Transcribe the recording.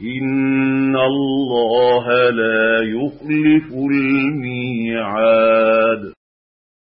إن الله لا يخلف الميعاد